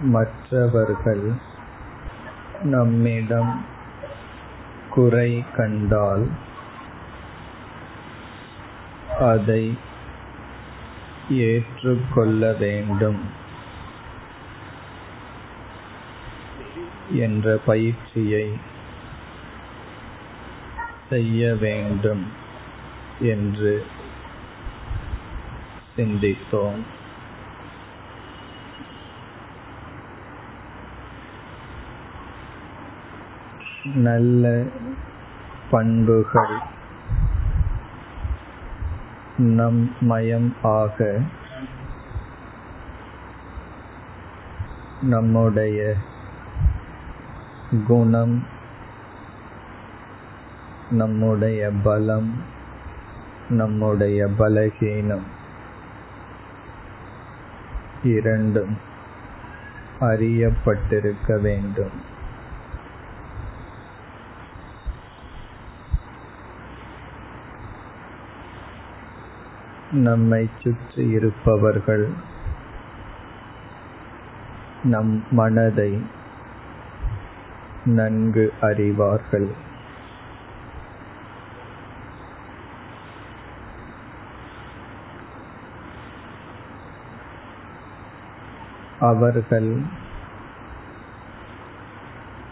மற்றவர்கள் நம்மிடம் குறை கண்டால் அதை ஏற்றுக்கொள்ள வேண்டும் என்ற பயிற்சியை செய்ய வேண்டும் என்று சிந்தித்தோம். நல்ல பண்புகள். நம் மயம் ஆக நம்முடைய குணம் நம்முடைய பலம் நம்முடைய பலகீனம் இரண்டும் அறியப்பட்டிருக்க வேண்டும். நம்மை சுற்றி இருப்பவர்கள் நம் மனதை நன்கு அறிவார்கள். அவர்கள்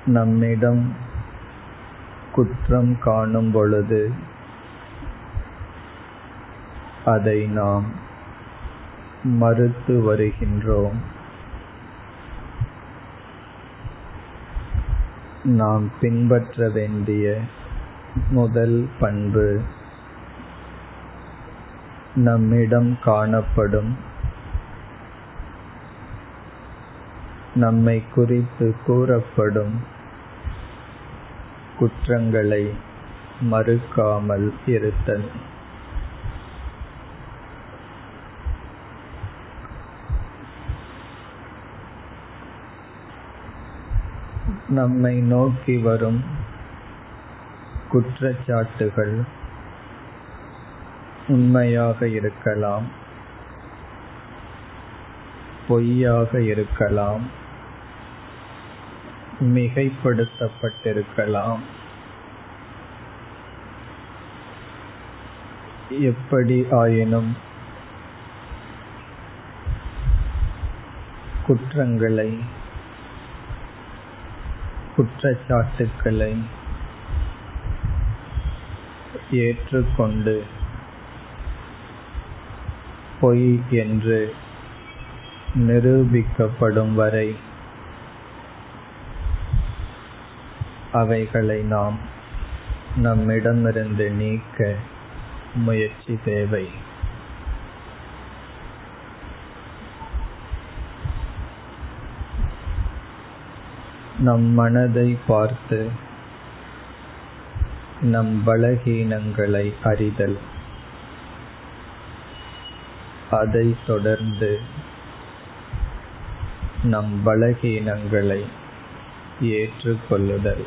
நம்மிடம் குற்றம் காணும் பொழுது அதை நாம் மறுத்து வருகின்றோம். நாம் பின்பற்ற வேண்டிய முதல் பண்பு நம்மிடம் காணப்படும் நம்மை குறித்து கூறப்படும் குற்றங்களை மறுக்காமல் இருத்தல். நம்மை நோக்கி வரும் குற்றச்சாட்டுகள் உண்மையாக இருக்கலாம் பொய்யாக இருக்கலாம் மிகைப்படுத்தப்பட்டிருக்கலாம். எப்படி ஆயினும் குற்றங்களை குற்றச்சாட்டுக்களை ஏற்றுக்கொண்டு பொய் என்று நிரூபிக்கப்படும் வரை அவைகளை நாம் நம்மிடமிருந்து நீக்க முயற்சி தேவை. நம் மனதை பார்த்து நம் பலகீனங்களை அறிதல். அதை தொடர்ந்து நம் பலகீனங்களை ஏற்றுக்கொள்ளுதல்.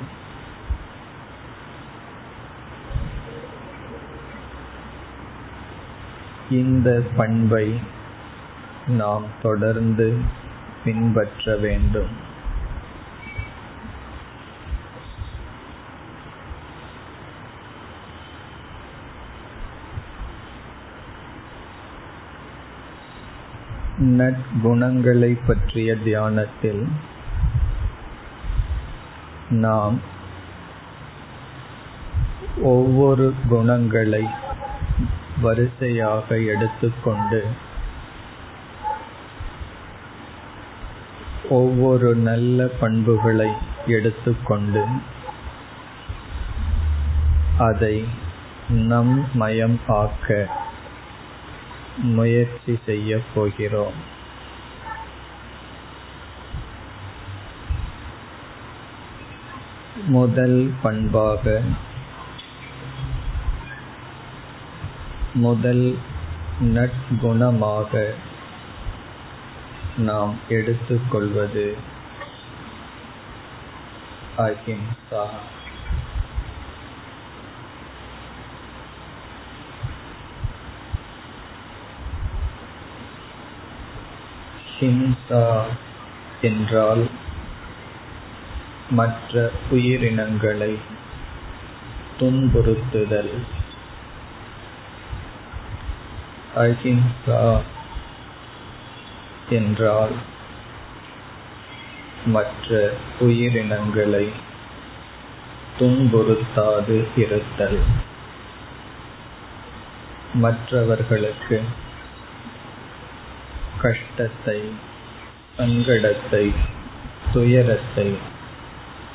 இந்த பண்பை நாம் தொடர்ந்து பின்பற்ற வேண்டும். நற்குணங்களை பற்றிய தியானத்தில் நாம் ஒவ்வொரு குணங்களை வரிசையாக எடுத்துக்கொண்டு ஒவ்வொரு நல்ல பண்புகளை எடுத்துக்கொண்டு அதை நம் மயம் ஆக்க முயற்சி செய்ய போகிறோம். முதல் பண்பாக முதல் நற்குணமாக நாம் எடுத்துக்கொள்வது அஹிம்சா. ஹிம்சா என்றால் மற்ற உயிரினங்களை துன்புறுத்துதல். அஹிம்சா என்றால் மற்ற உயிரினங்களை துன்புறுத்தாது இருத்தல். மற்றவர்களுக்கு கஷ்டத்தை சங்கடத்தை துயரத்தை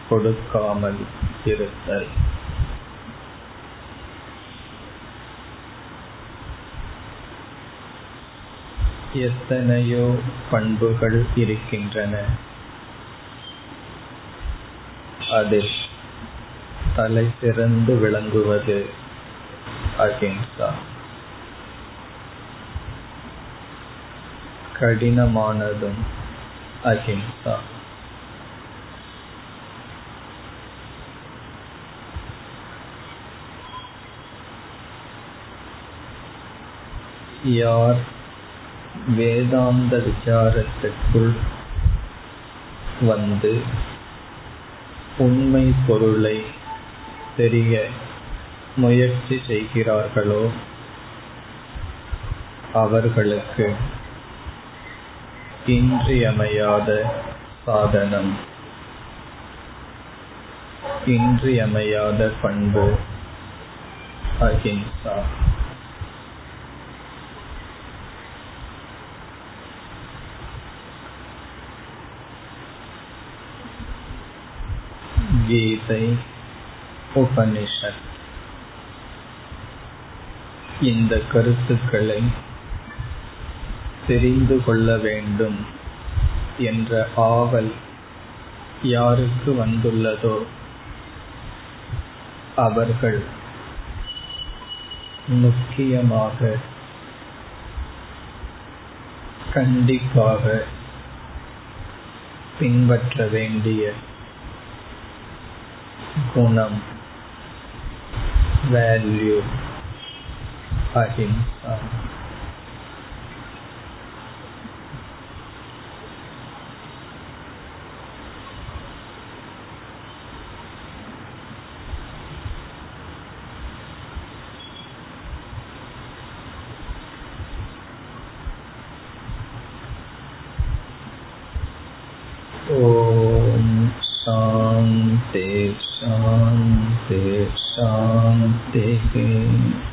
கொடுக்காமல் இருத்தல். எத்தனையோ பண்புகள் இருக்கின்றன. அதில் தலை சிறந்து விளங்குவது அகிம்சா. கடினமானதும் அஹிம்சா யார் வேதாந்த விசாரத்திற்குள் வந்து உண்மை பொருளை தெரிய முயற்சி செய்கிறார்களோ? அவர்களுக்கு இன்றியமையாத சாதனம். இன்றியமையாத பண்பு அஹிம்சா கீதை உபனிஷத். இந்த கருத்துக்களை தெரிந்து கொள்ள வேண்டும் என்ற ஆவல் யாருக்கு வந்துள்ளதோ அவர்கள் முக்கியமாக கண்டிப்பாக பின்பற்ற வேண்டிய குணம் வேல்யூ அஹிம்சா தே